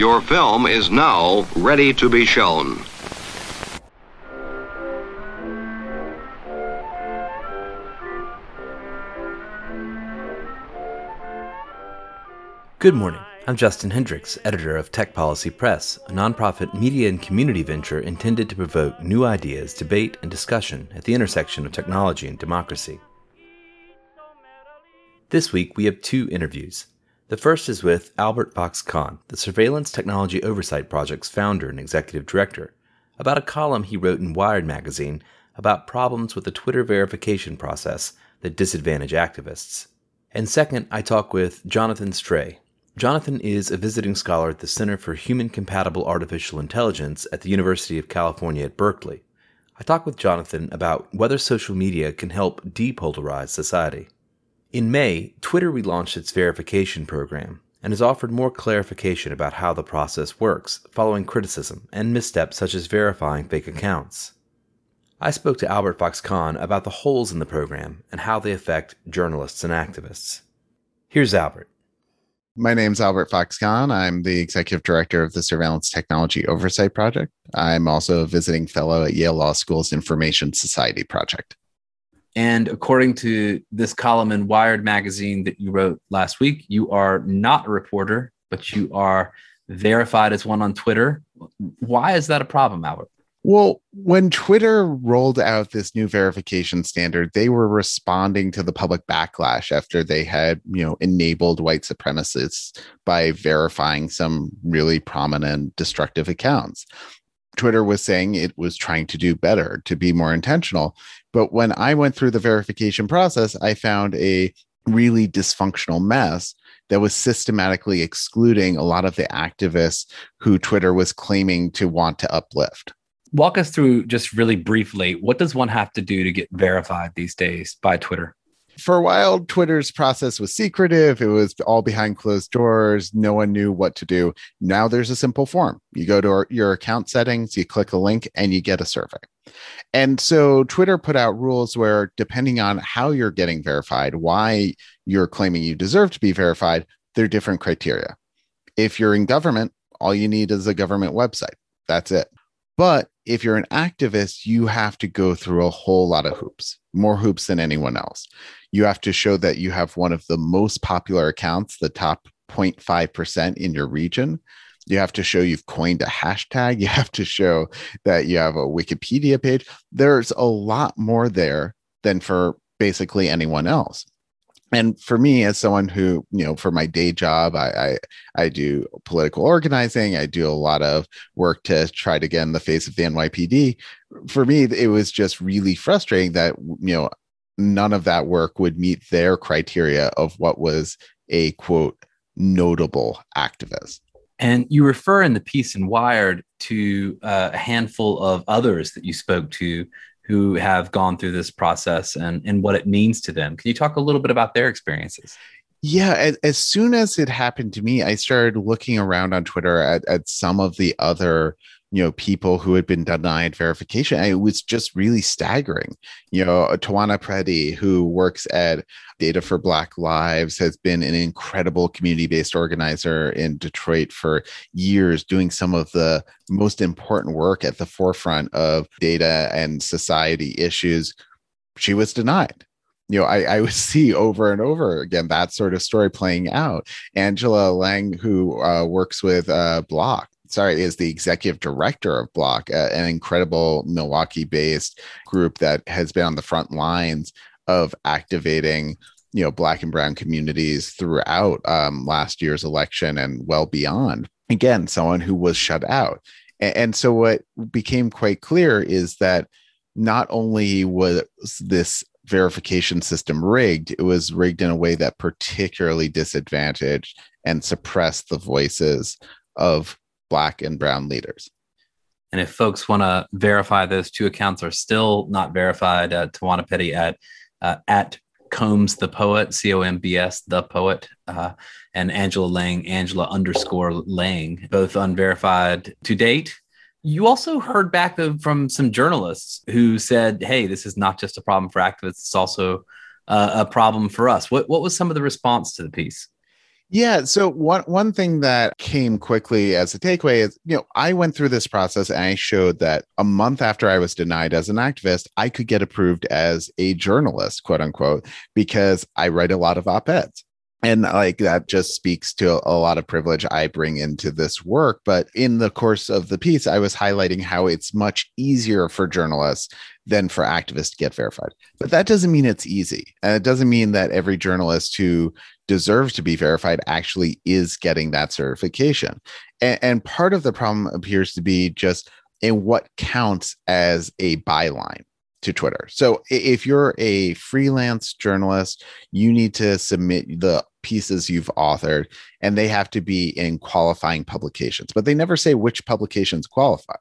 Your film is now ready to be shown. Good morning. I'm Justin Hendrix, editor of Tech Policy Press, a nonprofit media and community venture intended to provoke new ideas, debate, and discussion at the intersection of technology and democracy. This week, we have two interviews. The first is with Albert Fox Cahn, the Surveillance Technology Oversight Project's founder and executive director, about a column he wrote in Wired magazine about problems with the Twitter verification process that disadvantage activists. And second, I talk with Jonathan Stray, Jonathan is a visiting scholar at the Center for Human Compatible Artificial Intelligence at the University of California at Berkeley. I talk with Jonathan about whether social media can help depolarize society. In May, Twitter relaunched its verification program and has offered more clarification about how the process works, following criticism and missteps such as verifying fake accounts. I spoke to Albert Fox Cahn about the holes in the program and how they affect journalists and activists. Here's Albert. My name is Albert Fox Cahn. I'm the executive director of the Surveillance Technology Oversight Project. I'm also a visiting fellow at Yale Law School's Information Society Project. And according to this column in Wired magazine that you wrote last week, you are not a reporter, but you are verified as one on Twitter. Why is that a problem, Albert? Well, when Twitter rolled out this new verification standard, they were responding to the public backlash after they had, you know, enabled white supremacists by verifying some really prominent destructive accounts. Twitter was saying it was trying to do better, to be more intentional. But when I went through the verification process, I found a really dysfunctional mess that was systematically excluding a lot of the activists who Twitter was claiming to want to uplift walk us through just really briefly what does one have to do to get verified these days by Twitter? For a while, Twitter's process was secretive. It was all behind closed doors. No one knew what to do. Now there's a simple form. You go to your account settings, you click a link, and you get a survey. And so Twitter put out rules where, depending on how you're getting verified, why you're claiming you deserve to be verified, there are different criteria. If you're in government, all you need is a government website. That's it. But if you're an activist, you have to go through a whole lot of hoops, more hoops than anyone else. You have to show that you have one of the most popular accounts, the top 0.5% in your region. You have to show you've coined a hashtag. You have to show that you have a Wikipedia page. There's a lot more there than for basically anyone else and for me as someone who you know for my day job I, I, I do political organizing. I do a lot of work to try to get in the face of the nypd for me it was just really frustrating that you know none of that work would meet their criteria of what was a quote notable activist. And you refer in the piece in wired to uh, a handful of others that you spoke to who have gone through this process and, and what it means to them. Can you talk a little bit about their experiences? Yeah, as, as soon as it happened to me, I started looking around on Twitter at, at some of the other you know people who had been denied verification. It was just really staggering. You know Tawana Petty who works at data for black lives has been an incredible community-based organizer in detroit for years doing some of the most important work at the forefront of data and society issues. She was denied. You know, I, I would see over and over again that sort of story playing out. Angela Lang, who uh, works with uh, BLOC, sorry, is the executive director of BLOC, uh, an incredible Milwaukee based group that has been on the front lines of activating you know black and brown communities throughout um, last year's election and well beyond. Again someone who was shut out. And, and so what became quite clear is that not only was this verification system rigged it was rigged in a way that particularly disadvantaged and suppressed the voices of black and brown leaders. And if folks want to verify those two accounts are still not verified, uh, Tawana Petty at uh, at Combs the poet, C O M B S the poet, uh, and Angela Lang, Angela underscore Lang, both unverified to date. You also heard back from some journalists who said, "Hey, this is not just a problem for activists; it's also uh, a problem for us." What what was some of the response to the piece? Yeah. So one one thing that came quickly as a takeaway is, you know, I went through this process and I showed that a month after I was denied as an activist, I could get approved as a journalist, quote unquote, because I write a lot of op-eds. And like that just speaks to a lot of privilege i bring into this work. But in the course of the piece i was highlighting how it's much easier for journalists than for activists to get verified. But that doesn't mean it's easy. And it doesn't mean that every journalist who deserves to be verified actually is getting that certification and, and part of the problem appears to be just in what counts as a byline to Twitter. So if you're a freelance journalist, you need to submit the pieces you've authored and they have to be in qualifying publications, but they never say which publications qualify.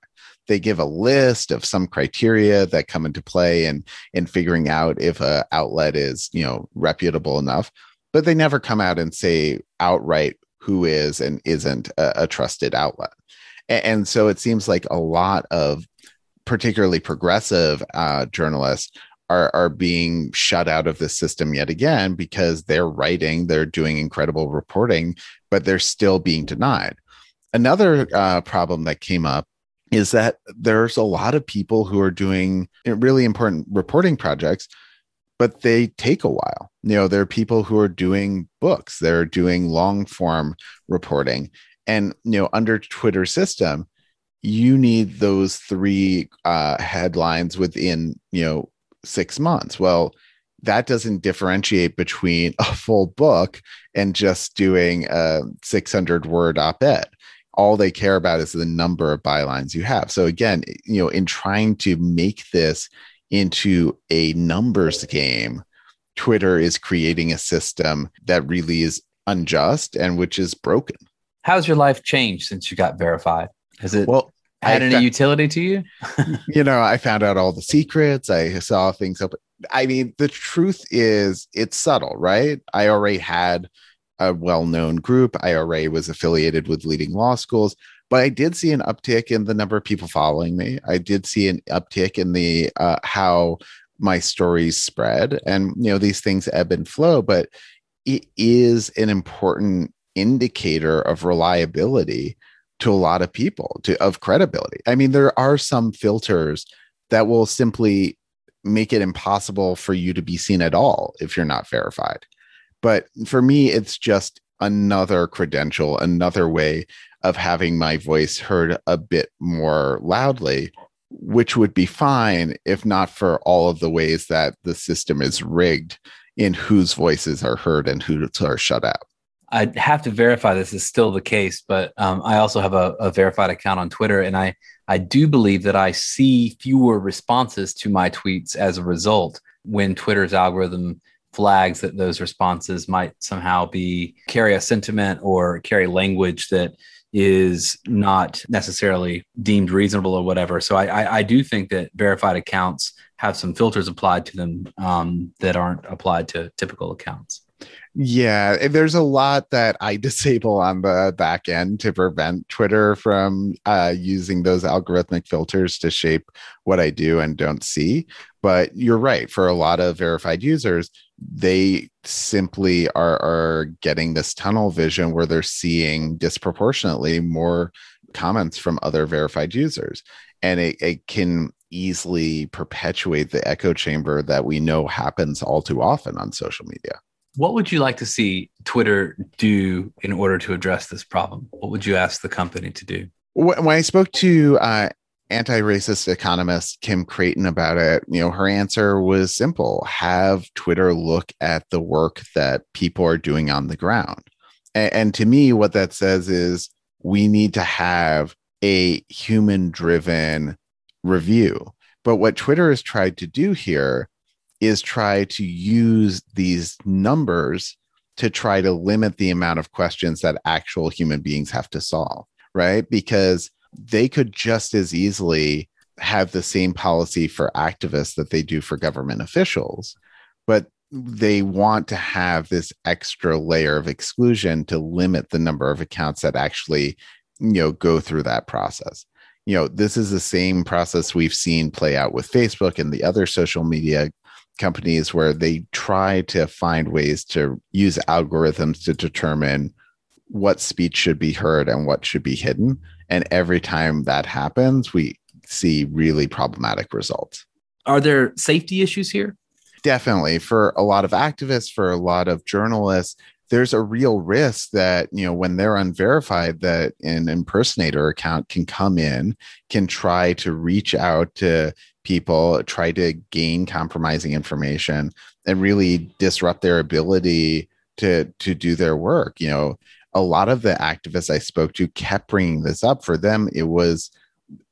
They give a list of some criteria that come into play and in figuring out if a outlet is, you know, reputable enough, but they never come out and say outright who is and isn't a, a trusted outlet. And, and so it seems like a lot of particularly progressive uh, journalists are are being shut out of the system yet again because they're writing, they're doing incredible reporting, but they're still being denied. Another uh, problem that came up is that there's a lot of people who are doing really important reporting projects but they take a while. You know, there are people who are doing books, they're doing long form reporting. And, you know, under Twitter system, you need those three uh, headlines within you know six months. Well that doesn't differentiate between a full book and just doing a 600 word op-ed. All they care about is the number of bylines you have. So again you know in trying to make this into a numbers game twitter is creating a system that really is unjust and which is broken how's your life changed since you got verified has it well had I any fa- utility to you? you know, I found out all the secrets. I saw things open. I mean, the truth is, it's subtle, right? I already had a well-known group. I already was affiliated with leading law schools, but I did see an uptick in the number of people following me. I did see an uptick in the uh, how my stories spread, and you know, these things ebb and flow. But it is an important indicator of reliability to a lot of people to of credibility. I mean, there are some filters that will simply make it impossible for you to be seen at all if you're not verified. But for me, it's just another credential, another way of having my voice heard a bit more loudly, which would be fine if not for all of the ways that the system is rigged in whose voices are heard and who are shut out. I have to verify this is still the case, but um, I also have a, a, verified account on Twitter, and I I do believe that I see fewer responses to my tweets as a result when Twitter's algorithm flags that those responses might somehow be carry a sentiment or carry language that is not necessarily deemed reasonable or whatever. So I, I, I do think that verified accounts have some filters applied to them um, that aren't applied to typical accounts. Yeah, there's a lot that I disable on the back end to prevent Twitter from uh, using those algorithmic filters to shape what I do and don't see. But you're right. For a lot of verified users, they simply are, are getting this tunnel vision where they're seeing disproportionately more comments from other verified users. And it, it can easily perpetuate the echo chamber that we know happens all too often on social media. What would you like to see Twitter do in order to address this problem? What would you ask the company to do? When I spoke to uh, anti-racist economist Kim Crayton about it, you know, her answer was simple: have Twitter look at the work that people are doing on the ground. And, and to me, what that says is we need to have a human-driven review. But what Twitter has tried to do here is try to use these numbers to try to limit the amount of questions that actual human beings have to solve, right? Because they could just as easily have the same policy for activists that they do for government officials, but they want to have this extra layer of exclusion to limit the number of accounts that actually, you know, go through that process. You know, this is the same process we've seen play out with Facebook and the other social media companies where they try to find ways to use algorithms to determine what speech should be heard and what should be hidden. And every time that happens, we see really problematic results. Are there safety issues here? Definitely. For a lot of activists, for a lot of journalists, there's a real risk that you know when they're unverified that an impersonator account can come in can try to reach out to people try to gain compromising information and really disrupt their ability to to do their work you know a lot of the activists i spoke to kept bringing this up. For them it was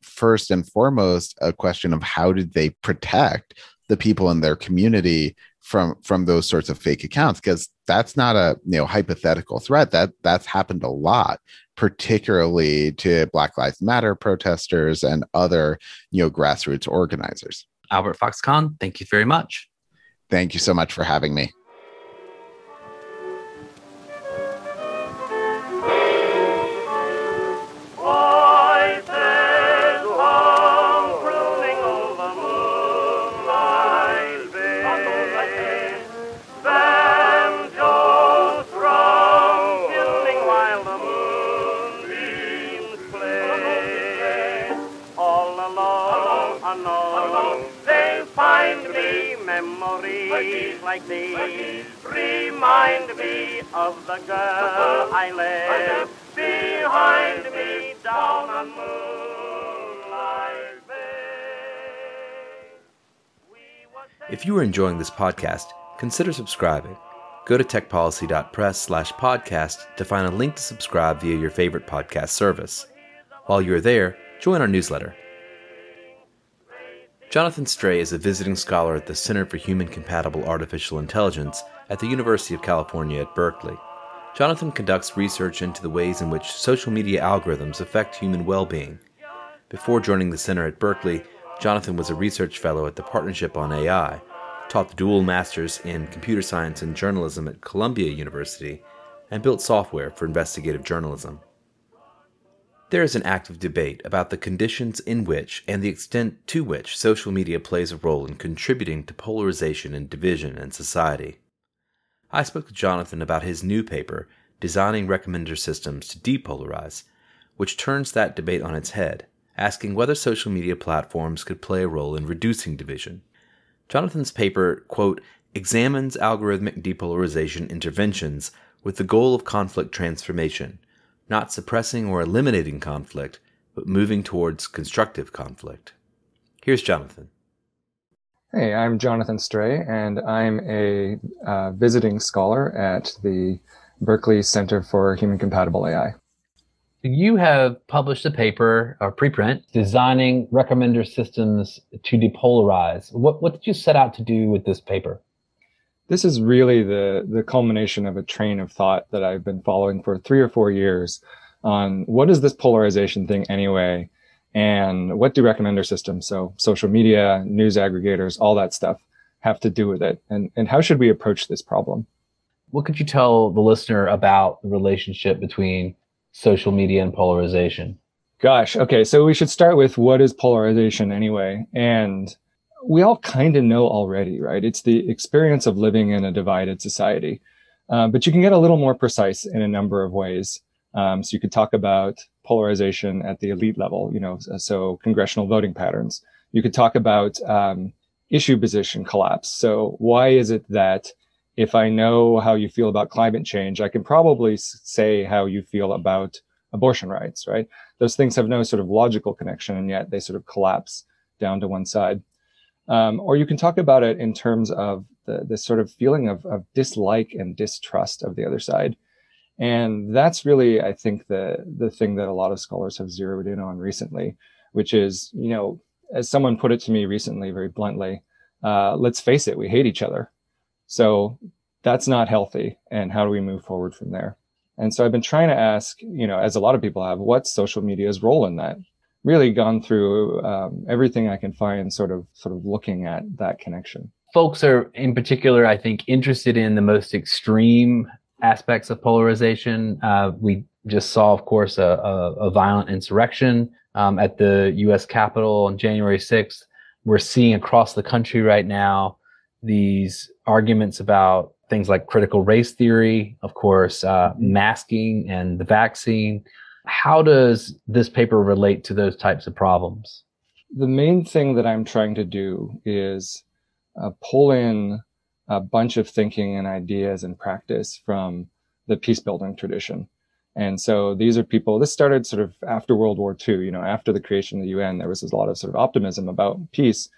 first and foremost a question of how did they protect the people in their community from from those sorts of fake accounts? Because that's not a you know hypothetical threat. That that's happened a lot particularly to black lives matter protesters and other you know grassroots organizers. Albert fox-cahn thank you very much. Thank you so much for having me like remind me of the girl I left behind me down on Moonlight Bay. If you are enjoying this podcast, consider subscribing. Go to techpolicy.press slash podcast to find a link to subscribe via your favorite podcast service. While you're there, join our newsletter. Jonathan Stray is a visiting scholar at the Center for Human Compatible Artificial Intelligence at the University of California at Berkeley. Jonathan conducts research into the ways in which social media algorithms affect human well being. Before joining the center at Berkeley, Jonathan was a research fellow at the Partnership on AI, taught the dual masters in computer science and journalism at Columbia University, and built software for investigative journalism. There is an active debate about the conditions in which and the extent to which social media plays a role in contributing to polarization and division in society. I spoke to Jonathan about his new paper, Designing Recommender Systems to Depolarize, which turns that debate on its head, asking whether social media platforms could play a role in reducing division. Jonathan's paper, quote, examines algorithmic depolarization interventions with the goal of conflict transformation not suppressing or eliminating conflict, but moving towards constructive conflict. Here's Jonathan. Hey, I'm Jonathan Stray, and I'm a uh, visiting scholar at the Berkeley Center for Human Compatible AI. You have published a paper, a preprint, designing recommender systems to depolarize. What, what did you set out to do with this paper? This is really the the culmination of a train of thought that I've been following for three or four years on what is this polarization thing anyway, and what do recommender systems, so social media, news aggregators, all that stuff, have to do with it, and and how should we approach this problem? What could you tell the listener about the relationship between social media and polarization? Gosh, okay, so we should start with what is polarization anyway, and we all kind of know already, right? It's the experience of living in a divided society. Uh, but you can get a little more precise in a number of ways. Um, so you could talk about polarization at the elite level, you know, so congressional voting patterns. You could talk about um, issue position collapse. So why is it that if I know how you feel about climate change, I can probably say how you feel about abortion rights, right? Those things have no sort of logical connection, and yet they sort of collapse down to one side. Um, or you can talk about it in terms of the, the sort of feeling of, of dislike and distrust of the other side. And that's really, I think, the, the thing that a lot of scholars have zeroed in on recently, which is, you know, as someone put it to me recently, very bluntly, uh, let's face it, we hate each other. So that's not healthy. And how do we move forward from there? And so I've been trying to ask, you know, as a lot of people have, what's social media's role in that? Really gone through um, everything I can find, sort of sort of looking at that connection. Folks are in particular, I think, interested in the most extreme aspects of polarization. Uh, we just saw, of course, a, a, a violent insurrection um, at the U.S. Capitol on January 6th. We're seeing across the country right now these arguments about things like critical race theory, of course, uh, masking and the vaccine. How does this paper relate to those types of problems? The main thing that I'm trying to do is uh, pull in a bunch of thinking and ideas and practice from the peace building tradition. And so these are people, this started sort of after World War II, you know, after the creation of the UN, there was a lot of sort of optimism about peace.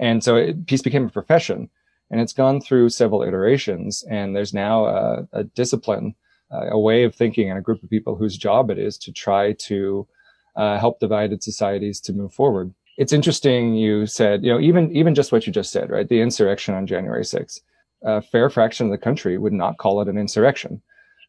And so it, peace became a profession and it's gone through several iterations. And there's now a, a discipline, a way of thinking and a group of people whose job it is to try to uh, help divided societies to move forward. It's interesting. You said, you know, even, even just what you just said, right? The insurrection on January 6th, a fair fraction of the country would not call it an insurrection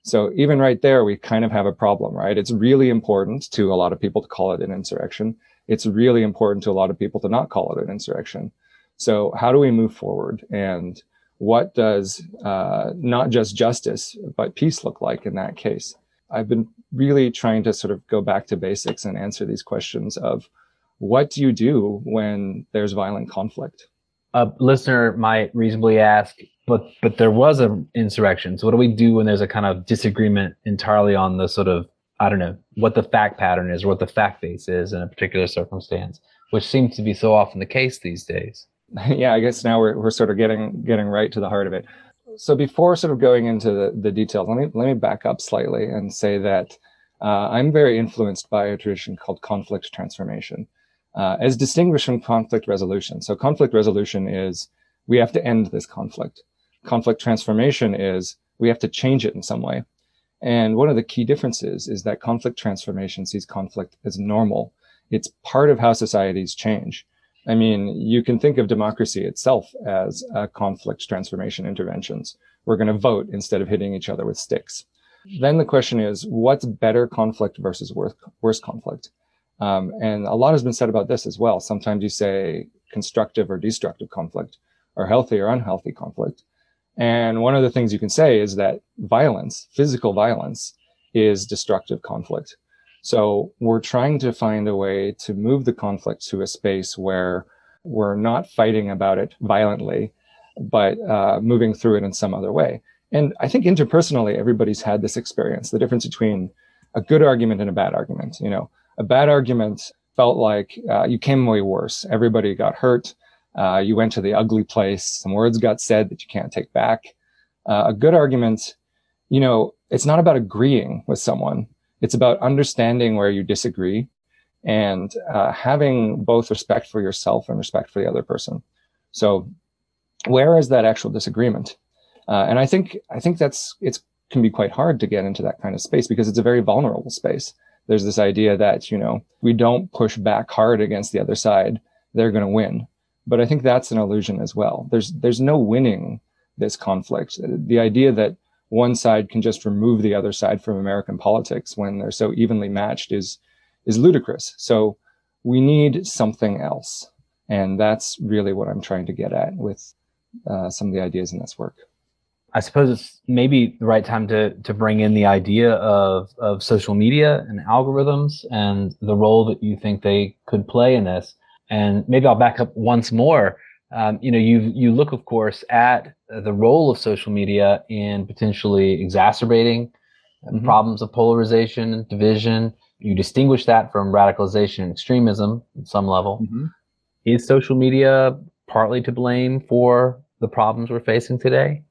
so even right there, we kind of have a problem, right? It's really important to a lot of people to call it an insurrection. It's really important to a lot of people to not call it an insurrection. So how do we move forward? And what does uh, not just justice, but peace look like in that case? I've been really trying to sort of go back to basics and answer these questions of what do you do when there's violent conflict? A listener might reasonably ask, but but there was an insurrection. So what do we do when there's a kind of disagreement entirely on the sort of I don't know what the fact pattern is or what the fact base is in a particular circumstance, which seems to be so often the case these days. Yeah, I guess now we're we're sort of getting getting right to the heart of it. So before sort of going into the, the details, let me let me back up slightly and say that uh, I'm very influenced by a tradition called conflict transformation, uh, as distinguished from conflict resolution. So conflict resolution is we have to end this conflict conflict transformation is we have to change it in some way. And one of the key differences is that conflict transformation sees conflict as normal. It's part of how societies change. I mean, you can think of democracy itself as a conflict transformation interventions. We're going to vote instead of hitting each other with sticks. Then the question is, what's better conflict versus worse, conflict? Um, and a lot has been said about this as well. Sometimes you say constructive or destructive conflict, or healthy or unhealthy conflict. And one of the things you can say is that violence, physical violence, is destructive conflict. So we're trying to find a way to move the conflict to a space where we're not fighting about it violently, but uh, moving through it in some other way. And I think interpersonally, everybody's had this experience, the difference between a good argument and a bad argument. You know, a bad argument felt like uh, you came away worse. Everybody got hurt. Uh, you went to the ugly place. Some words got said that you can't take back. Uh, a good argument, you know, it's not about agreeing with someone. It's about understanding where you disagree and uh, having both respect for yourself and respect for the other person. So, where is that actual disagreement? Uh, and I think I think that's it can be quite hard to get into that kind of space because it's a very vulnerable space. There's this idea that you know we don't push back hard against the other side, they're going to win. But I think that's an illusion as well. There's there's no winning this conflict. The idea that one side can just remove the other side from American politics when they're so evenly matched is is ludicrous. So we need something else, and that's really what I'm trying to get at with uh, some of the ideas in this work. I suppose it's maybe the right time to to bring in the idea of of social media and algorithms and the role that you think they could play in this. And maybe I'll back up once more. Um, you know, you you look, of course, at the role of social media in potentially exacerbating mm-hmm. problems of polarization and division. You distinguish that from radicalization and extremism at some level. Mm-hmm. Is social media partly to blame for the problems we're facing today?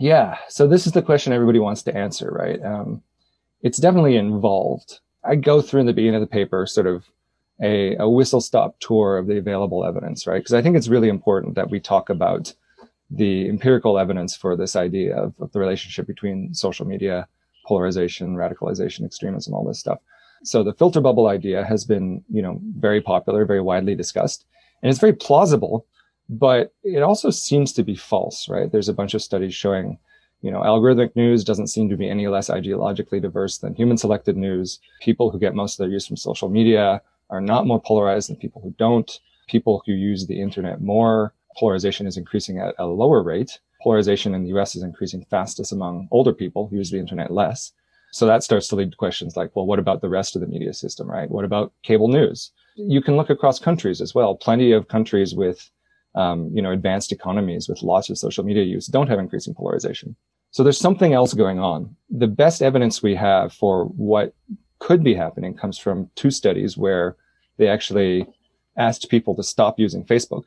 Yeah. So this is the question everybody wants to answer, right? Um, it's definitely involved. I go through in the beginning of the paper sort of a, a whistle stop tour of the available evidence, right? Because I think it's really important that we talk about the empirical evidence for this idea of, of, the relationship between social media, polarization, radicalization, extremism, all this stuff. So the filter bubble idea has been, you know, very popular, very widely discussed, and it's very plausible, but it also seems to be false, right? There's a bunch of studies showing, you know, algorithmic news doesn't seem to be any less ideologically diverse than human selected news. People who get most of their use from social media are not more polarized than people who don't. People who use the internet more, polarization is increasing at a lower rate. Polarization in the US is increasing fastest among older people who use the internet less. So that starts to lead to questions like, well, what about the rest of the media system, right? What about cable news? You can look across countries as well. Plenty of countries with um, you know, advanced economies with lots of social media use don't have increasing polarization. So there's something else going on. The best evidence we have for what could be happening comes from two studies where they actually asked people to stop using Facebook.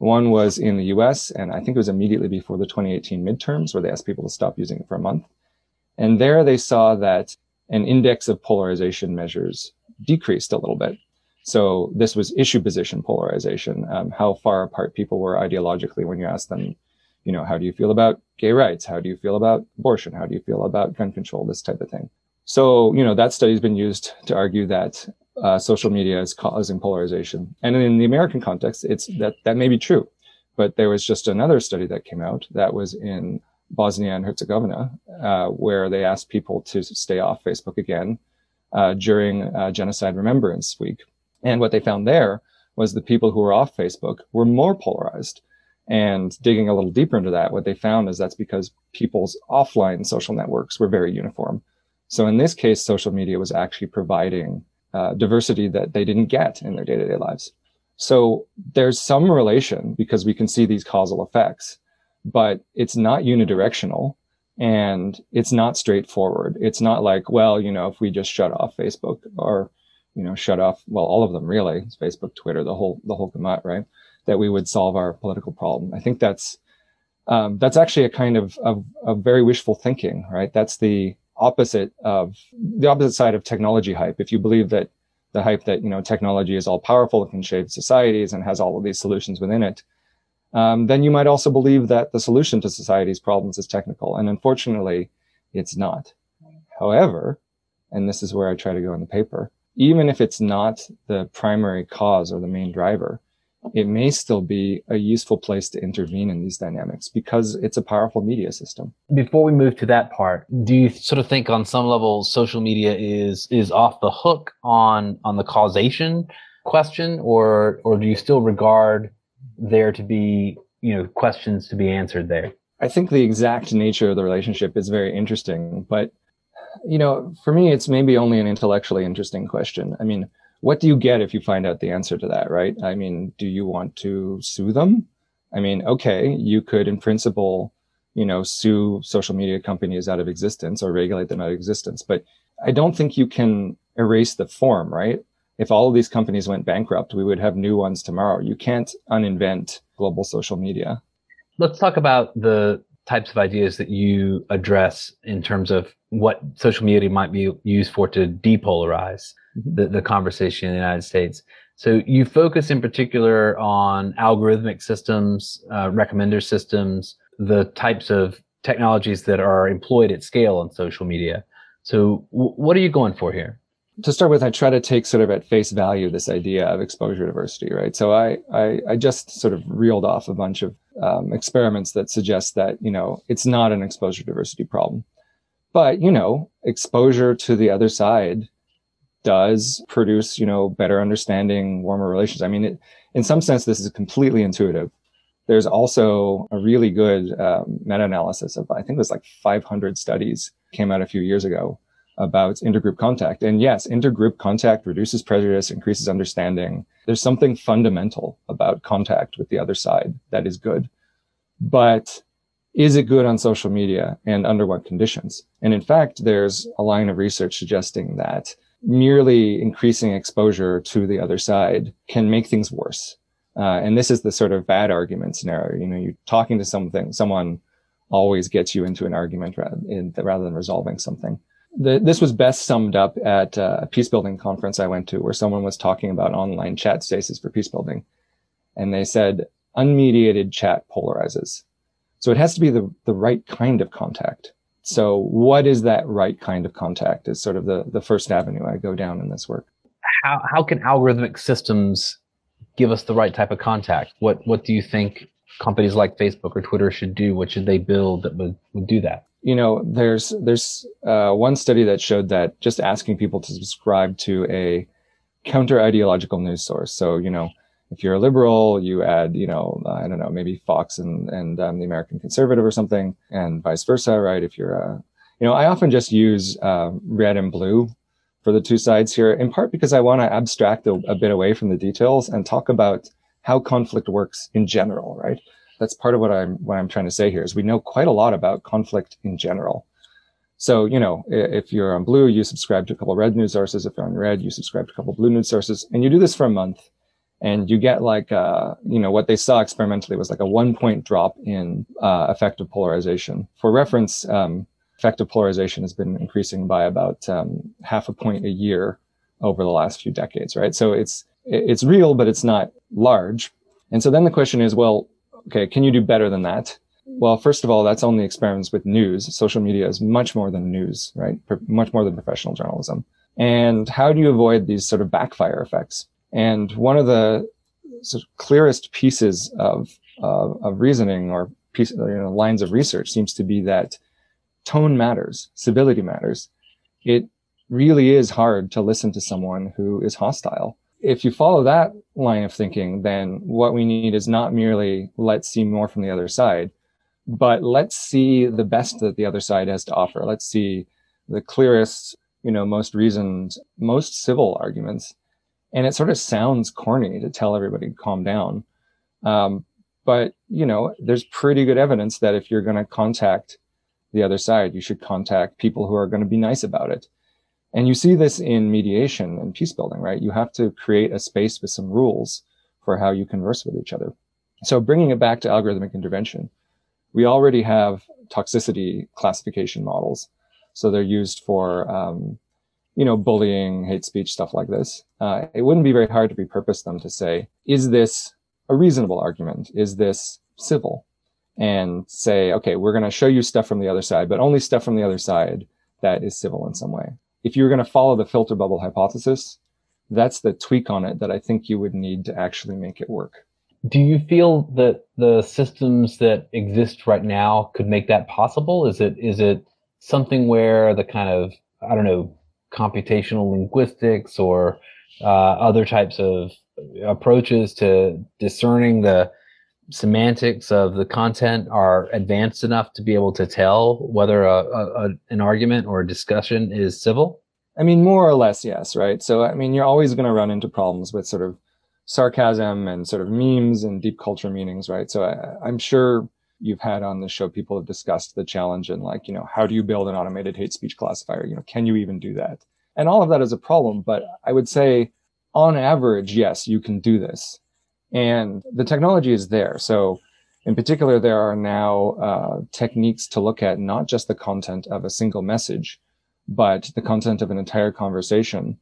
One was in the US, and I think it was immediately before the 2018 midterms, where they asked people to stop using it for a month. And there they saw that an index of polarization measures decreased a little bit. So this was issue position polarization, um, how far apart people were ideologically when you asked them, you know, how do you feel about gay rights? How do you feel about abortion? How do you feel about gun control? This type of thing. So, you know, that study has been used to argue that uh, social media is causing polarization. And in the American context, it's that that may be true. But there was just another study that came out that was in Bosnia and Herzegovina, uh, where they asked people to stay off Facebook again uh, during uh, Genocide Remembrance Week. And what they found there was the people who were off Facebook were more polarized. And digging a little deeper into that, what they found is that's because people's offline social networks were very uniform. So in this case, social media was actually providing uh, diversity that they didn't get in their day to day lives. So there's some relation because we can see these causal effects, but it's not unidirectional and it's not straightforward. It's not like, well, you know, if we just shut off Facebook or, you know, shut off, well, all of them really, it's Facebook, Twitter, the whole, the whole gamut, right? That we would solve our political problem. I think that's, um, that's actually a kind of, of, of very wishful thinking, right? That's the, opposite of the opposite side of technology hype. If you believe that the hype that you know technology is all powerful, it can shape societies and has all of these solutions within it, um, then you might also believe that the solution to society's problems is technical. And unfortunately, it's not. However, and this is where I try to go in the paper, even if it's not the primary cause or the main driver, it may still be a useful place to intervene in these dynamics because it's a powerful media system. Before we move to that part, do you sort of think on some level social media is is off the hook on on the causation question or or do you still regard there to be, you know, questions to be answered there? I think the exact nature of the relationship is very interesting, but you know, for me it's maybe only an intellectually interesting question. I mean, what do you get if you find out the answer to that, right? I mean, do you want to sue them? I mean, okay, you could in principle, you know, sue social media companies out of existence or regulate them out of existence, but I don't think you can erase the form, right? If all of these companies went bankrupt, we would have new ones tomorrow. You can't uninvent global social media. Let's talk about the types of ideas that you address in terms of what social media might be used for to depolarize mm-hmm. the, the conversation in the United States. So you focus in particular on algorithmic systems, uh, recommender systems, the types of technologies that are employed at scale on social media. So w- what are you going for here? To start with, I try to take sort of at face value this idea of exposure diversity, right? So I, I, I just sort of reeled off a bunch of um, experiments that suggest that, you know, it's not an exposure diversity problem. But, you know, exposure to the other side does produce, you know, better understanding, warmer relations. I mean, it, in some sense, this is completely intuitive. There's also a really good um, meta-analysis of, I think it was like 500 studies came out a few years ago about intergroup contact. And yes, intergroup contact reduces prejudice, increases understanding. There's something fundamental about contact with the other side that is good. But is it good on social media and under what conditions? And in fact, there's a line of research suggesting that merely increasing exposure to the other side can make things worse. Uh, and this is the sort of bad argument scenario. You know, you're talking to something, someone always gets you into an argument rather, in, rather than resolving something. The, this was best summed up at uh, a peace building conference I went to where someone was talking about online chat spaces for peace building. And they said unmediated chat polarizes. So it has to be the, the right kind of contact. So what is that right kind of contact is sort of the, the first avenue I go down in this work. How, how can algorithmic systems give us the right type of contact? What, what do you think companies like Facebook or Twitter should do? What should they build that would, would do that? You know, there's, there's, uh, one study that showed that just asking people to subscribe to a counter ideological news source. So, you know, if you're a liberal, you add, you know, I don't know, maybe Fox and and um, the American Conservative or something, and vice versa, right? If you're a, you know, I often just use uh, red and blue for the two sides here, in part because I want to abstract a, a bit away from the details and talk about how conflict works in general, right? That's part of what I'm what I'm trying to say here is we know quite a lot about conflict in general. So, you know, if you're on blue, you subscribe to a couple red news sources. If you're on red, you subscribe to a couple blue news sources. And you do this for a month and you get like, uh, you know, what they saw experimentally was like a one point drop in uh, affective polarization. For reference, um, affective polarization has been increasing by about um, half a point a year over the last few decades, right? So it's, it's real, but it's not large. And so then the question is, well, okay, can you do better than that? Well, first of all, that's only experiments with news. Social media is much more than news, right? much more than professional journalism. And how do you avoid these sort of backfire effects? And one of the sort of clearest pieces of, uh, of reasoning or piece, you know, lines of research seems to be that tone matters, civility matters. It really is hard to listen to someone who is hostile. If you follow that line of thinking, then what we need is not merely let's see more from the other side, but let's see the best that the other side has to offer. Let's see the clearest, you know, most reasoned, most civil arguments. And it sort of sounds corny to tell everybody to calm down. Um, but, you know, there's pretty good evidence that if you're going to contact the other side, you should contact people who are going to be nice about it. And you see this in mediation and peace building, right? You have to create a space with some rules for how you converse with each other. So bringing it back to algorithmic intervention, we already have toxicity classification models. So they're used for, um, you know, bullying, hate speech, stuff like this. Uh, it wouldn't be very hard to repurpose them to say, is this a reasonable argument? Is this civil? And say, okay, we're going to show you stuff from the other side, but only stuff from the other side that is civil in some way. If you're going to follow the filter bubble hypothesis, that's the tweak on it that I think you would need to actually make it work do you feel that the systems that exist right now could make that possible? Is it is it something where the kind of I don't know computational linguistics or uh, other types of approaches to discerning the semantics of the content are advanced enough to be able to tell whether a, a, an argument or a discussion is civil? I mean, more or less, yes, right? So, I mean, you're always going to run into problems with sort of sarcasm and sort of memes and deep culture meanings, right? So I, I'm sure you've had on the show people have discussed the challenge and like, you know, how do you build an automated hate speech classifier? You know, can you even do that? And all of that is a problem, but I would say on average, yes, you can do this. And the technology is there. So in particular, there are now uh, techniques to look at not just the content of a single message, but the content of an entire conversation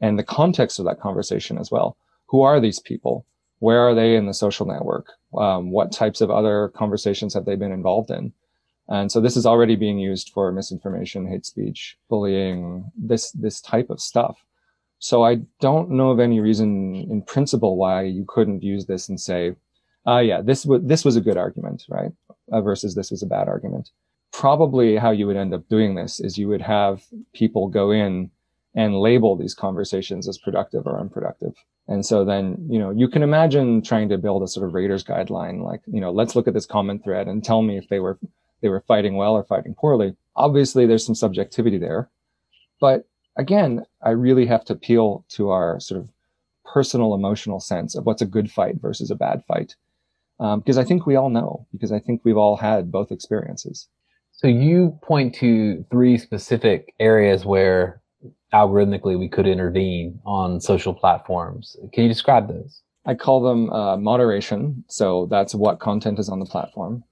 and the context of that conversation as well who are these people? Where are they in the social network? Um, what types of other conversations have they been involved in? And so this is already being used for misinformation, hate speech, bullying, this, this type of stuff. So I don't know of any reason in principle why you couldn't use this and say, uh, yeah, this was, this was a good argument, right? Uh, versus this was a bad argument. Probably how you would end up doing this is you would have people go in and label these conversations as productive or unproductive. And so then, you know, you can imagine trying to build a sort of raters guideline, like, you know, let's look at this comment thread and tell me if they were, they were fighting well or fighting poorly. Obviously, there's some subjectivity there. But again, I really have to appeal to our sort of personal emotional sense of what's a good fight versus a bad fight. Um, because I think we all know, because I think we've all had both experiences. So you point to three specific areas where algorithmically we could intervene on social platforms. Can you describe those? I call them uh, moderation. So that's what content is on the platform.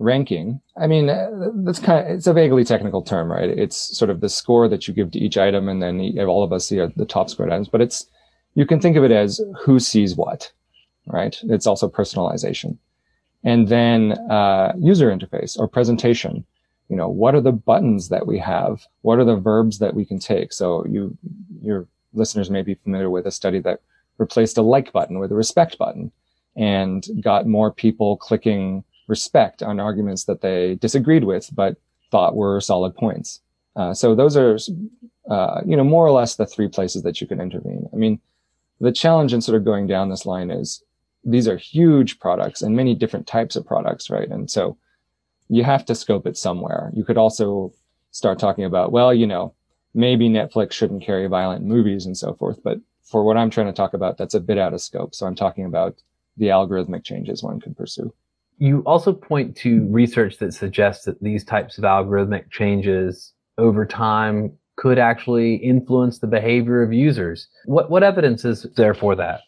Ranking. I mean, uh, that's kind of, it's a vaguely technical term, right? It's sort of the score that you give to each item. And then all of us see the top scored items, but it's, you can think of it as who sees what, right? It's also personalization. And then, uh, user interface or presentation you know, what are the buttons that we have? What are the verbs that we can take? So you, your listeners may be familiar with a study that replaced a like button with a respect button and got more people clicking respect on arguments that they disagreed with, but thought were solid points. Uh, so those are, uh, you know, more or less the three places that you can intervene. I mean, the challenge in sort of going down this line is these are huge products and many different types of products, right? And so you have to scope it somewhere. You could also start talking about, well, you know, maybe Netflix shouldn't carry violent movies and so forth. But for what I'm trying to talk about, that's a bit out of scope. So I'm talking about the algorithmic changes one could pursue. You also point to research that suggests that these types of algorithmic changes over time could actually influence the behavior of users. What what evidence is there for that?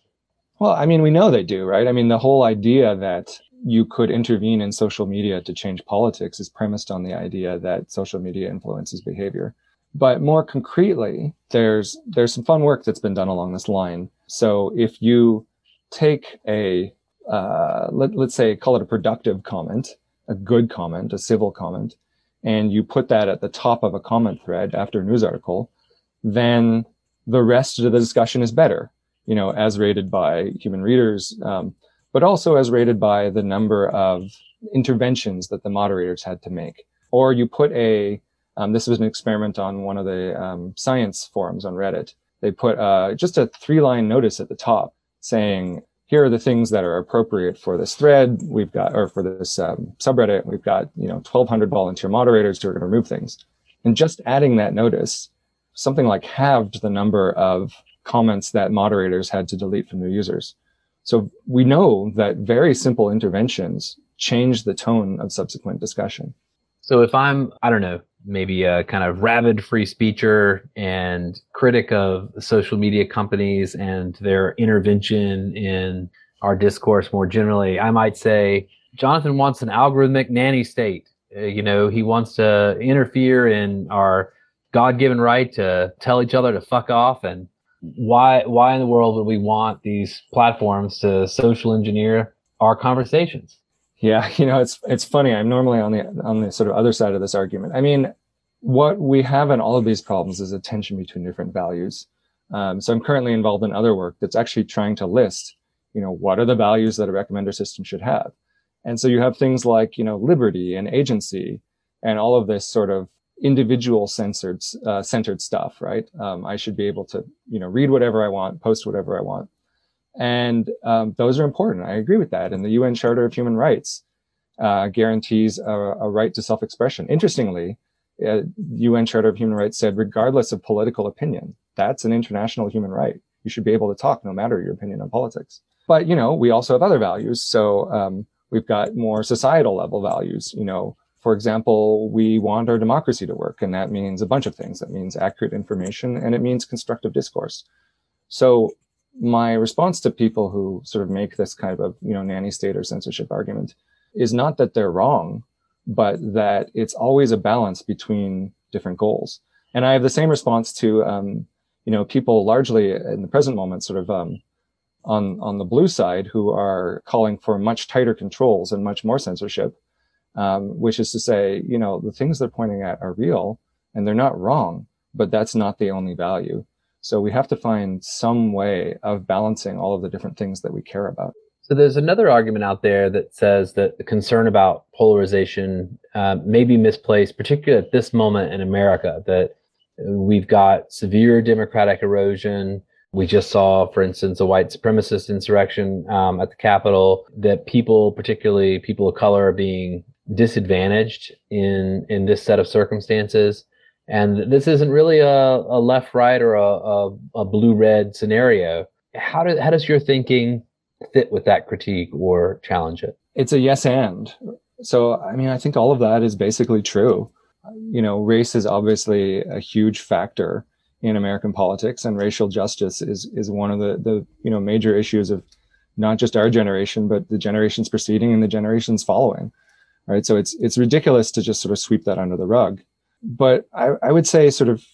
Well, I mean, we know they do, right? I mean, the whole idea that you could intervene in social media to change politics is premised on the idea that social media influences behavior. But more concretely, there's there's some fun work that's been done along this line. So if you take a uh, let, let's say call it a productive comment, a good comment, a civil comment, and you put that at the top of a comment thread after a news article, then the rest of the discussion is better, you know, as rated by human readers, um, but also as rated by the number of interventions that the moderators had to make. Or you put a, um, this was an experiment on one of the um, science forums on Reddit. They put uh, just a three line notice at the top saying, here are the things that are appropriate for this thread. We've got, or for this um, subreddit, we've got, you know, 1200 volunteer moderators who are going to remove things. And just adding that notice, something like halved the number of comments that moderators had to delete from their users. So we know that very simple interventions change the tone of subsequent discussion. So if I'm, I don't know, maybe a kind of rabid free speecher and critic of social media companies and their intervention in our discourse more generally, I might say Jonathan wants an algorithmic nanny state. Uh, you know, he wants to interfere in our God given right to tell each other to fuck off. And why, why in the world would we want these platforms to social engineer our conversations? Yeah, you know, it's it's funny. I'm normally on the on the sort of other side of this argument. I mean, what we have in all of these problems is a tension between different values. Um, so I'm currently involved in other work that's actually trying to list, you know, what are the values that a recommender system should have. And so you have things like, you know, liberty and agency and all of this sort of individual censored, uh, centered stuff, right? Um, I should be able to, you know, read whatever I want, post whatever I want. And um, those are important. I agree with that. And the UN Charter of Human Rights uh, guarantees a, a, right to self-expression. Interestingly, uh, UN Charter of Human Rights said, regardless of political opinion, that's an international human right. You should be able to talk no matter your opinion on politics. But, you know, we also have other values. So um, we've got more societal level values. You know, for example, we want our democracy to work, and that means a bunch of things. That means accurate information and it means constructive discourse. So my response to people who sort of make this kind of you know nanny state or censorship argument is not that they're wrong, but that it's always a balance between different goals. And I have the same response to um, you know people largely in the present moment, sort of um, on on the blue side, who are calling for much tighter controls and much more censorship, um, which is to say, you know, the things they're pointing at are real and they're not wrong, but that's not the only value. So we have to find some way of balancing all of the different things that we care about. So there's another argument out there that says that the concern about polarization uh, may be misplaced, particularly at this moment in America, that we've got severe democratic erosion. We just saw, for instance, a white supremacist insurrection um, at the Capitol, that people, particularly people of color, are being disadvantaged in, in this set of circumstances. And this isn't really a, a left right or a, a, a blue red scenario. How, do, how does your thinking fit with that critique or challenge it? It's a yes and. So, I mean, I think all of that is basically true. You know, race is obviously a huge factor in American politics, and racial justice is is one of the the you know major issues of not just our generation, but the generations preceding and the generations following. Right. So it's it's ridiculous to just sort of sweep that under the rug. But I, I would say sort of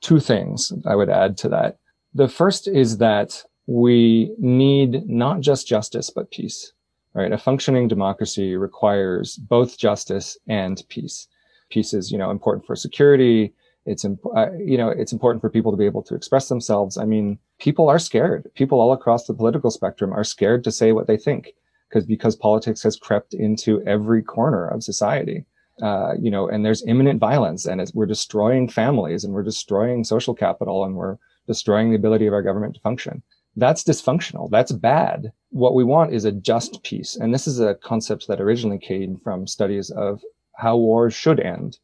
two things I would add to that. The first is that we need not just justice, but peace, right? A functioning democracy requires both justice and peace. Peace is, you know, important for security. It's, imp- uh, you know, it's important for people to be able to express themselves. I mean, people are scared. People all across the political spectrum are scared to say what they think because, because politics has crept into every corner of society uh, you know, and there's imminent violence and we're destroying families and we're destroying social capital and we're destroying the ability of our government to function. That's dysfunctional. That's bad. What we want is a just peace. And this is a concept that originally came from studies of how wars should end.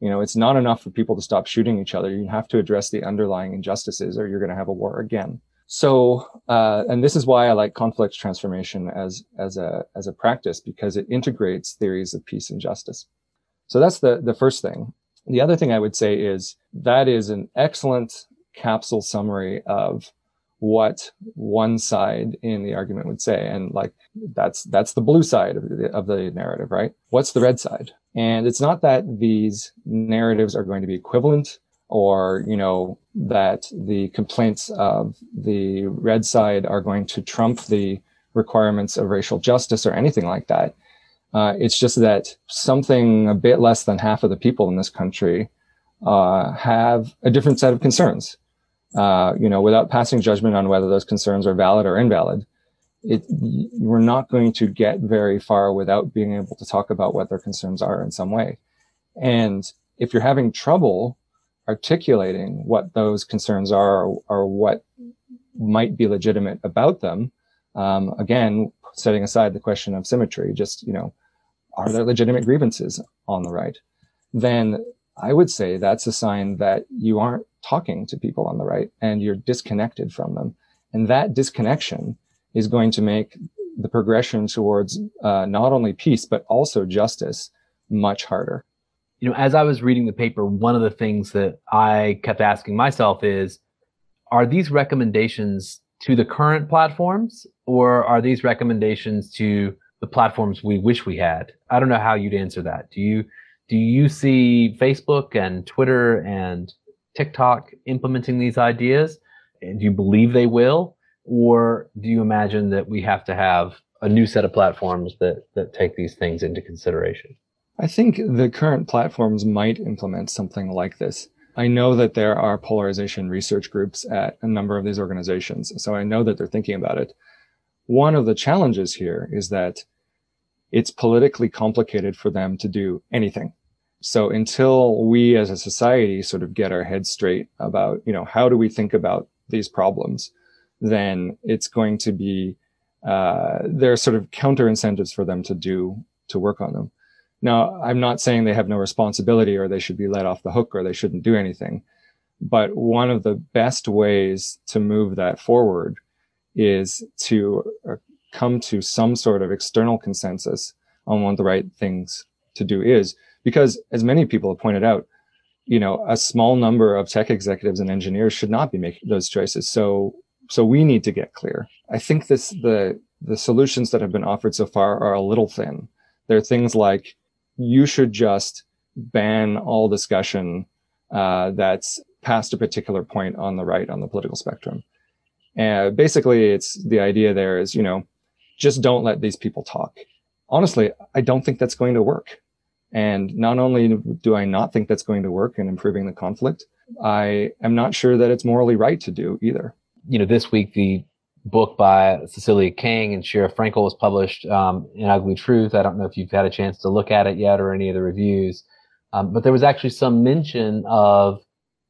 You know, it's not enough for people to stop shooting each other. You have to address the underlying injustices or you're going to have a war again. So, uh, and this is why I like conflict transformation as as a as a practice because it integrates theories of peace and justice. So that's the the first thing. The other thing I would say is that is an excellent capsule summary of what one side in the argument would say. And like that's that's the blue side of the, of the narrative right? What's the red side? And it's not that these narratives are going to be equivalent or you know that the complaints of the red side are going to trump the requirements of racial justice or anything like that uh, it's just that something a bit less than half of the people in this country uh, have a different set of concerns uh, you know, without passing judgment on whether those concerns are valid or invalid, it, we're not going to get very far without being able to talk about what their concerns are in some way. And if you're having trouble articulating what those concerns are or, or what might be legitimate about them, um, again, setting aside the question of symmetry, just, you know, are there legitimate grievances on the right? Then I would say that's a sign that you aren't talking to people on the right and you're disconnected from them. And that disconnection is going to make the progression towards uh, not only peace, but also justice much harder. You know, as I was reading the paper, one of the things that I kept asking myself is, are these recommendations to the current platforms or are these recommendations to the platforms we wish we had? I don't know how you'd answer that. Do you, do you see Facebook and Twitter and TikTok implementing these ideas? And do you believe they will? Or do you imagine that we have to have a new set of platforms that, that take these things into consideration? I think the current platforms might implement something like this. I know that there are polarization research groups at a number of these organizations, so I know that they're thinking about it. One of the challenges here is that it's politically complicated for them to do anything. So until we as a society sort of get our heads straight about, you know, how do we think about these problems, then it's going to be, uh, there are sort of counter incentives for them to do, to work on them. Now, I'm not saying they have no responsibility or they should be let off the hook or they shouldn't do anything. But one of the best ways to move that forward is to uh, come to some sort of external consensus on what the right things to do is because as many people have pointed out, you know, a small number of tech executives and engineers should not be making those choices. So, so we need to get clear. I think this, the, the solutions that have been offered so far are a little thin. There are things like you should just ban all discussion uh, that's past a particular point on the right on the political spectrum. And basically, it's the idea there is, you know, just don't let these people talk. Honestly, I don't think that's going to work. And not only do I not think that's going to work in improving the conflict, I am not sure that it's morally right to do either. You know, this week the book by Cecilia Kang and Sheera Frenkel was published um, An Ugly Truth. I don't know if you've had a chance to look at it yet or any of the reviews, um, but there was actually some mention of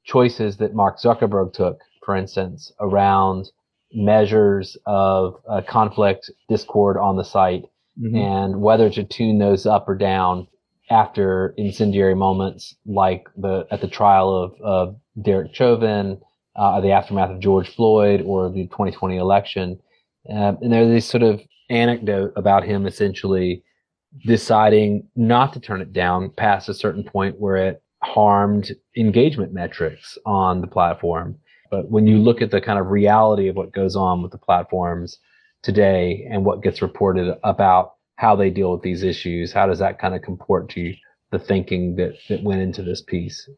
choices that Mark Zuckerberg took, for instance, around measures of uh, conflict, discord on the site, mm-hmm. and whether to tune those up or down after incendiary moments like the at the trial of, of Derek Chauvin, uh, the aftermath of George Floyd, or the 2020 election. Uh, and there's this sort of anecdote about him essentially deciding not to turn it down past a certain point where it harmed engagement metrics on the platform. But when you look at the kind of reality of what goes on with the platforms today and what gets reported about how they deal with these issues. How does that kind of comport to the thinking that, that went into this piece?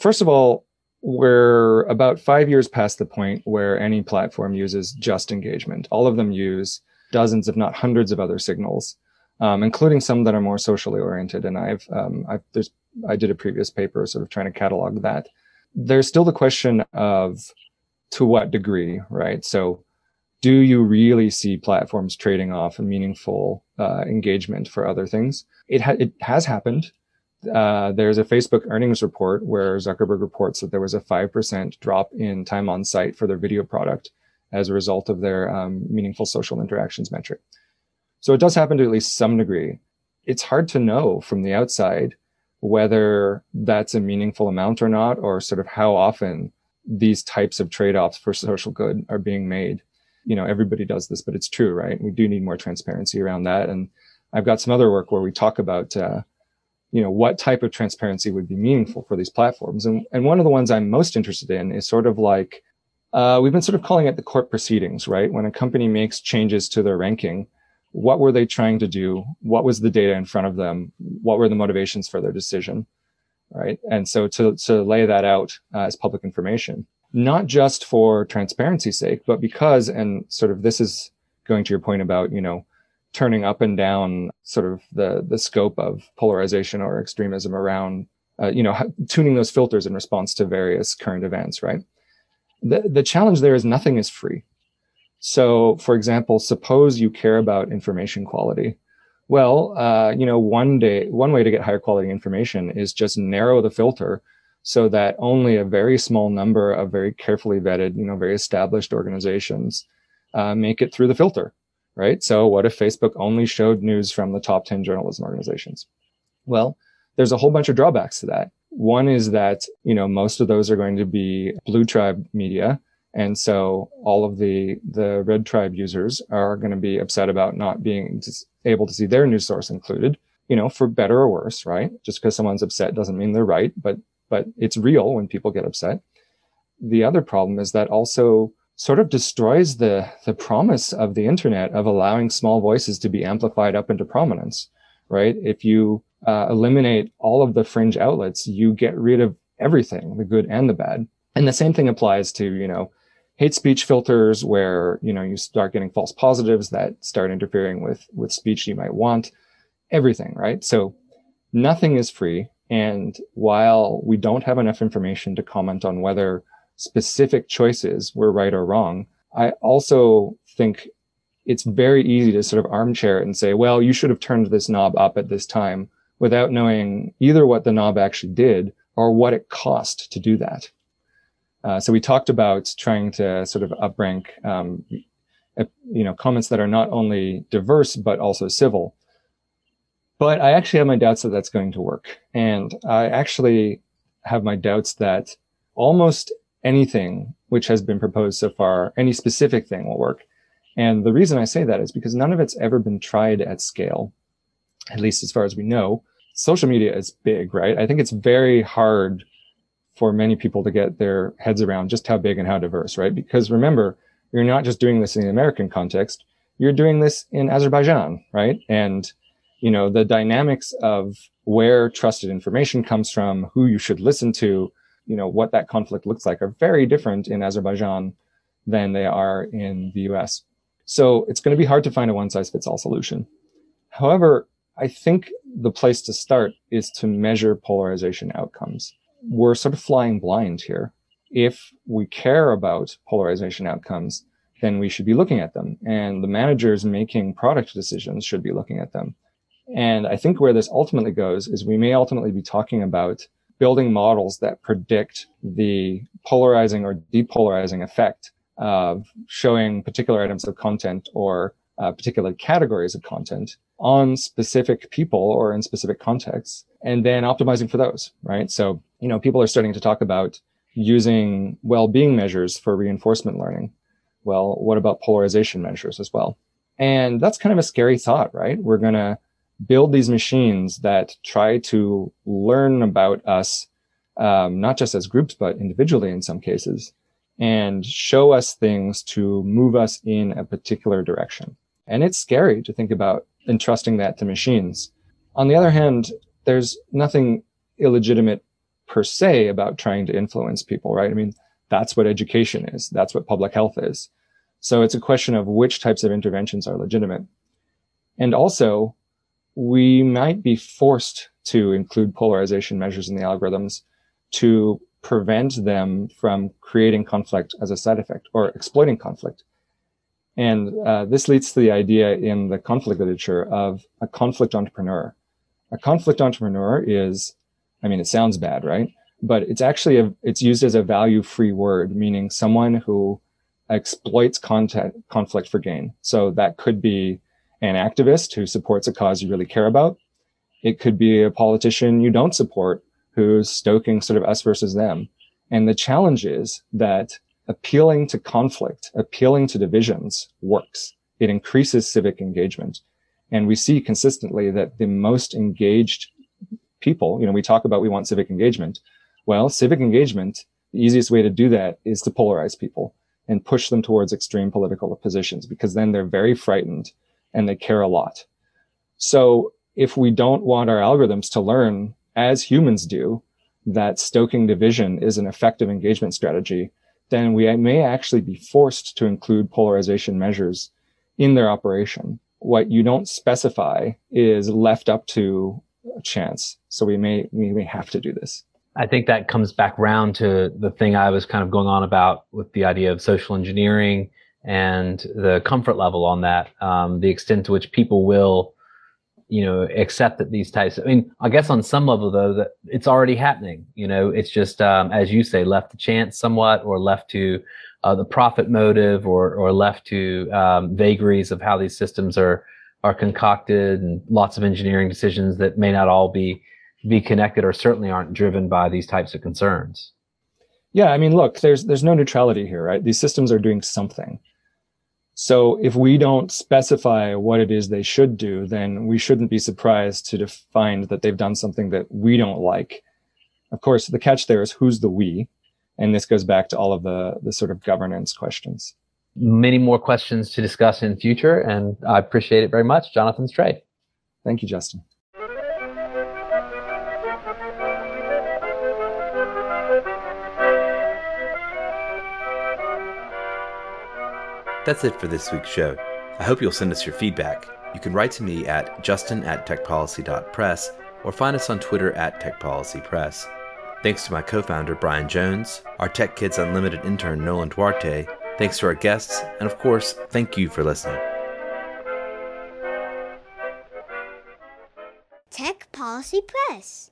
First of all, we're about five years past the point where any platform uses just engagement. All of them use dozens, if not hundreds, of other signals, um, including some that are more socially oriented. And I've, um, I've, there's, I did a previous paper sort of trying to catalog that. There's still the question of to what degree, right? So do you really see platforms trading off a meaningful uh, engagement for other things? It, ha- it has happened. Uh, there's a Facebook earnings report where Zuckerberg reports that there was a 5% drop in time on site for their video product as a result of their um, meaningful social interactions metric. So it does happen to at least some degree. It's hard to know from the outside whether that's a meaningful amount or not, or sort of how often these types of trade-offs for social good are being made. You know, everybody does this, but it's true, right? We do need more transparency around that. And I've got some other work where we talk about, uh, you know, what type of transparency would be meaningful for these platforms. And, and one of the ones I'm most interested in is sort of like, uh, we've been sort of calling it the court proceedings, right? When a company makes changes to their ranking, what were they trying to do? What was the data in front of them? What were the motivations for their decision? Right. And so to, to lay that out uh, as public information, not just for transparency's sake, but because, and sort of this is going to your point about, you know, turning up and down sort of the, the scope of polarization or extremism around, uh, you know, tuning those filters in response to various current events, right? The, the challenge there is nothing is free. So, for example, suppose you care about information quality. Well, uh, you know, one day, one way to get higher quality information is just narrow the filter so that only a very small number of very carefully vetted, you know, very established organizations uh, make it through the filter, right? So, what if Facebook only showed news from the top 10 journalism organizations? Well, there's a whole bunch of drawbacks to that. One is that, you know, most of those are going to be blue tribe media and so all of the, the red tribe users are going to be upset about not being able to see their news source included, you know, for better or worse, right? Just because someone's upset doesn't mean they're right, but, but it's real when people get upset. The other problem is that also sort of destroys the, the promise of the internet of allowing small voices to be amplified up into prominence, right? If you uh, eliminate all of the fringe outlets, you get rid of everything, the good and the bad. And the same thing applies to, you know, hate speech filters where, you know, you start getting false positives that start interfering with, with speech you might want, everything, right? So nothing is free. And while we don't have enough information to comment on whether specific choices were right or wrong, I also think it's very easy to sort of armchair it and say, well, you should have turned this knob up at this time without knowing either what the knob actually did or what it cost to do that. Uh, so we talked about trying to sort of uprank, um, you know, comments that are not only diverse but also civil. But I actually have my doubts that that's going to work, and I actually have my doubts that almost anything which has been proposed so far, any specific thing will work. And the reason I say that is because none of it's ever been tried at scale, at least as far as we know. Social media is big, right? I think it's very hard for many people to get their heads around just how big and how diverse, right? Because remember, you're not just doing this in the American context, you're doing this in Azerbaijan, right? And, you know, the dynamics of where trusted information comes from, who you should listen to, you know, what that conflict looks like are very different in Azerbaijan than they are in the US. So it's going to be hard to find a one size fits all solution. However, I think the place to start is to measure polarization outcomes we're sort of flying blind here. If we care about polarization outcomes, then we should be looking at them. And the managers making product decisions should be looking at them. And I think where this ultimately goes is we may ultimately be talking about building models that predict the polarizing or depolarizing effect of showing particular items of content or uh, particular categories of content on specific people or in specific contexts and then optimizing for those, right? So, you know, people are starting to talk about using well-being measures for reinforcement learning. Well, what about polarization measures as well? And that's kind of a scary thought, right? We're going to build these machines that try to learn about us, um, not just as groups, but individually in some cases, and show us things to move us in a particular direction. And it's scary to think about entrusting that to machines. On the other hand, there's nothing illegitimate per se about trying to influence people, right? I mean, that's what education is. That's what public health is. So it's a question of which types of interventions are legitimate. And also, we might be forced to include polarization measures in the algorithms to prevent them from creating conflict as a side effect or exploiting conflict. And uh, this leads to the idea in the conflict literature of a conflict entrepreneur. A conflict entrepreneur is, I mean, it sounds bad, right? But it's actually a, it's used as a value-free word, meaning someone who exploits content conflict for gain. So that could be an activist who supports a cause you really care about. It could be a politician you don't support who's stoking sort of us versus them. And the challenge is that appealing to conflict, appealing to divisions works. It increases civic engagement. And we see consistently that the most engaged people, you know, we talk about we want civic engagement. Well, civic engagement, the easiest way to do that is to polarize people and push them towards extreme political positions because then they're very frightened and they care a lot. So if we don't want our algorithms to learn as humans do that stoking division is an effective engagement strategy, then we may actually be forced to include polarization measures in their operation. What you don't specify is left up to chance. So we may, we may have to do this. I think that comes back round to the thing I was kind of going on about with the idea of social engineering and the comfort level on that, um, the extent to which people will, you know, accept that these types. I mean, I guess on some level though, that it's already happening. You know, it's just um, as you say, left to chance somewhat, or left to uh, the profit motive, or or left to um, vagaries of how these systems are are concocted, and lots of engineering decisions that may not all be be connected or certainly aren't driven by these types of concerns. Yeah, I mean, look, there's there's no neutrality here, right? These systems are doing something. So if we don't specify what it is they should do, then we shouldn't be surprised to find that they've done something that we don't like. Of course, the catch there is who's the we, and this goes back to all of the the sort of governance questions. Many more questions to discuss in future, and I appreciate it very much, Jonathan Stray. Thank you, Justin. That's it for this week's show. I hope you'll send us your feedback. You can write to me at justin at techpolicy.press or find us on Twitter at techpolicypress. Thanks to my co founder, Brian Jones, our Tech Kids Unlimited intern, Nolan Duarte. Thanks to our guests, and of course, thank you for listening. Tech Policy Press.